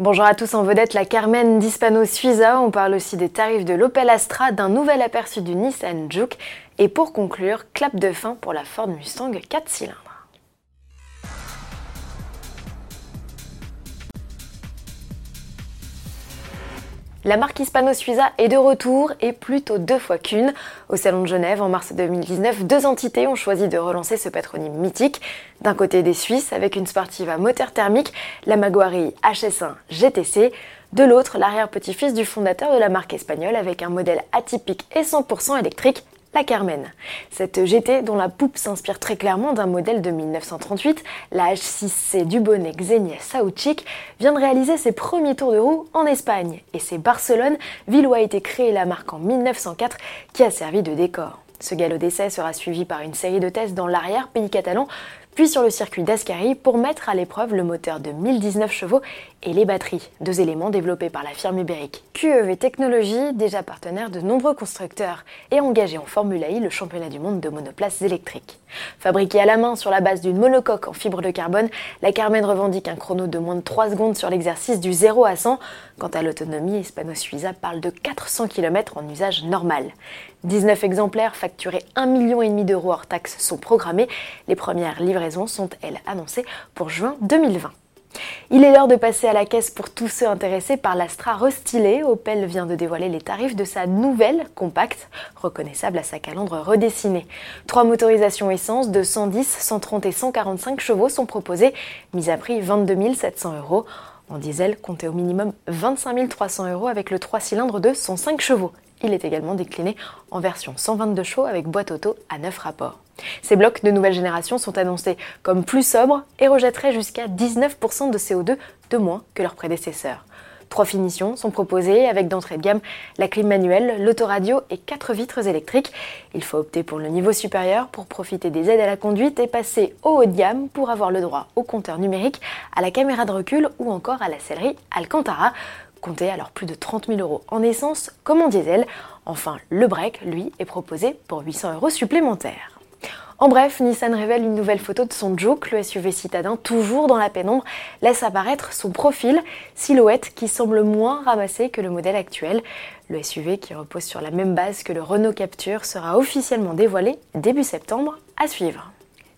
Bonjour à tous en vedette, la Carmen d'Hispano Suiza. On parle aussi des tarifs de l'Opel Astra, d'un nouvel aperçu du Nissan Juke. Et pour conclure, clap de fin pour la Ford Mustang 4 cylindres. La marque Hispano-Suiza est de retour et plutôt deux fois qu'une. Au Salon de Genève en mars 2019, deux entités ont choisi de relancer ce patronyme mythique. D'un côté des Suisses avec une sportive à moteur thermique, la Maguari HS1 GTC. De l'autre, l'arrière-petit-fils du fondateur de la marque espagnole avec un modèle atypique et 100% électrique, la Carmen. Cette GT, dont la poupe s'inspire très clairement d'un modèle de 1938, la H6C du bonnet Xenia Sauchik, vient de réaliser ses premiers tours de roue en Espagne. Et c'est Barcelone, ville où a été créée la marque en 1904, qui a servi de décor. Ce galop d'essai sera suivi par une série de tests dans l'arrière-pays catalan, puis sur le circuit d'Ascari pour mettre à l'épreuve le moteur de 1019 chevaux et les batteries, deux éléments développés par la firme ibérique QEV Technologies, déjà partenaire de nombreux constructeurs et engagé en Formule I, le championnat du monde de monoplaces électriques. Fabriquée à la main sur la base d'une monocoque en fibre de carbone, la Carmen revendique un chrono de moins de 3 secondes sur l'exercice du 0 à 100. Quant à l'autonomie, Hispano Suiza parle de 400 km en usage normal. 19 exemplaires facturés 1,5 million d'euros hors taxes sont programmés. Les premières livraisons sont, elles, annoncées pour juin 2020. Il est l'heure de passer à la caisse pour tous ceux intéressés par l'Astra restylée. Opel vient de dévoiler les tarifs de sa nouvelle compacte, reconnaissable à sa calandre redessinée. Trois motorisations essence de 110, 130 et 145 chevaux sont proposées, mise à prix 22 700 euros. En diesel, comptez au minimum 25 300 euros avec le 3 cylindres de 105 chevaux. Il est également décliné en version 122 chevaux avec boîte auto à 9 rapports. Ces blocs de nouvelle génération sont annoncés comme plus sobres et rejetteraient jusqu'à 19% de CO2 de moins que leurs prédécesseurs. Trois finitions sont proposées avec d'entrée de gamme la clim manuelle, l'autoradio et quatre vitres électriques. Il faut opter pour le niveau supérieur pour profiter des aides à la conduite et passer au haut de gamme pour avoir le droit au compteur numérique, à la caméra de recul ou encore à la sellerie Alcantara. Comptez alors plus de 30 000 euros en essence comme en diesel. Enfin, le break, lui, est proposé pour 800 euros supplémentaires. En bref, Nissan révèle une nouvelle photo de son Juke, le SUV citadin, toujours dans la pénombre, laisse apparaître son profil, silhouette qui semble moins ramassée que le modèle actuel. Le SUV, qui repose sur la même base que le Renault Capture, sera officiellement dévoilé début septembre à suivre.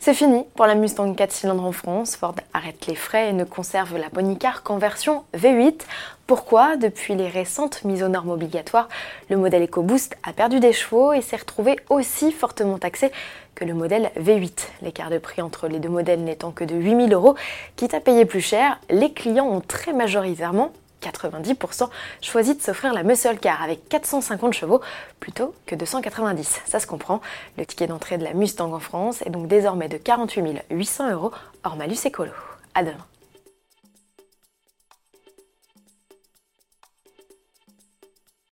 C'est fini pour la Mustang 4 cylindres en France. Ford arrête les frais et ne conserve la Car qu'en version V8. Pourquoi Depuis les récentes mises aux normes obligatoires, le modèle EcoBoost a perdu des chevaux et s'est retrouvé aussi fortement taxé que le modèle V8. L'écart de prix entre les deux modèles n'étant que de 8000 euros, quitte à payer plus cher, les clients ont très majoritairement 90% choisi de s'offrir la muscle car avec 450 chevaux plutôt que 290. Ça se comprend. Le ticket d'entrée de la Mustang en France est donc désormais de 48 800 euros hors malus écolo. À demain.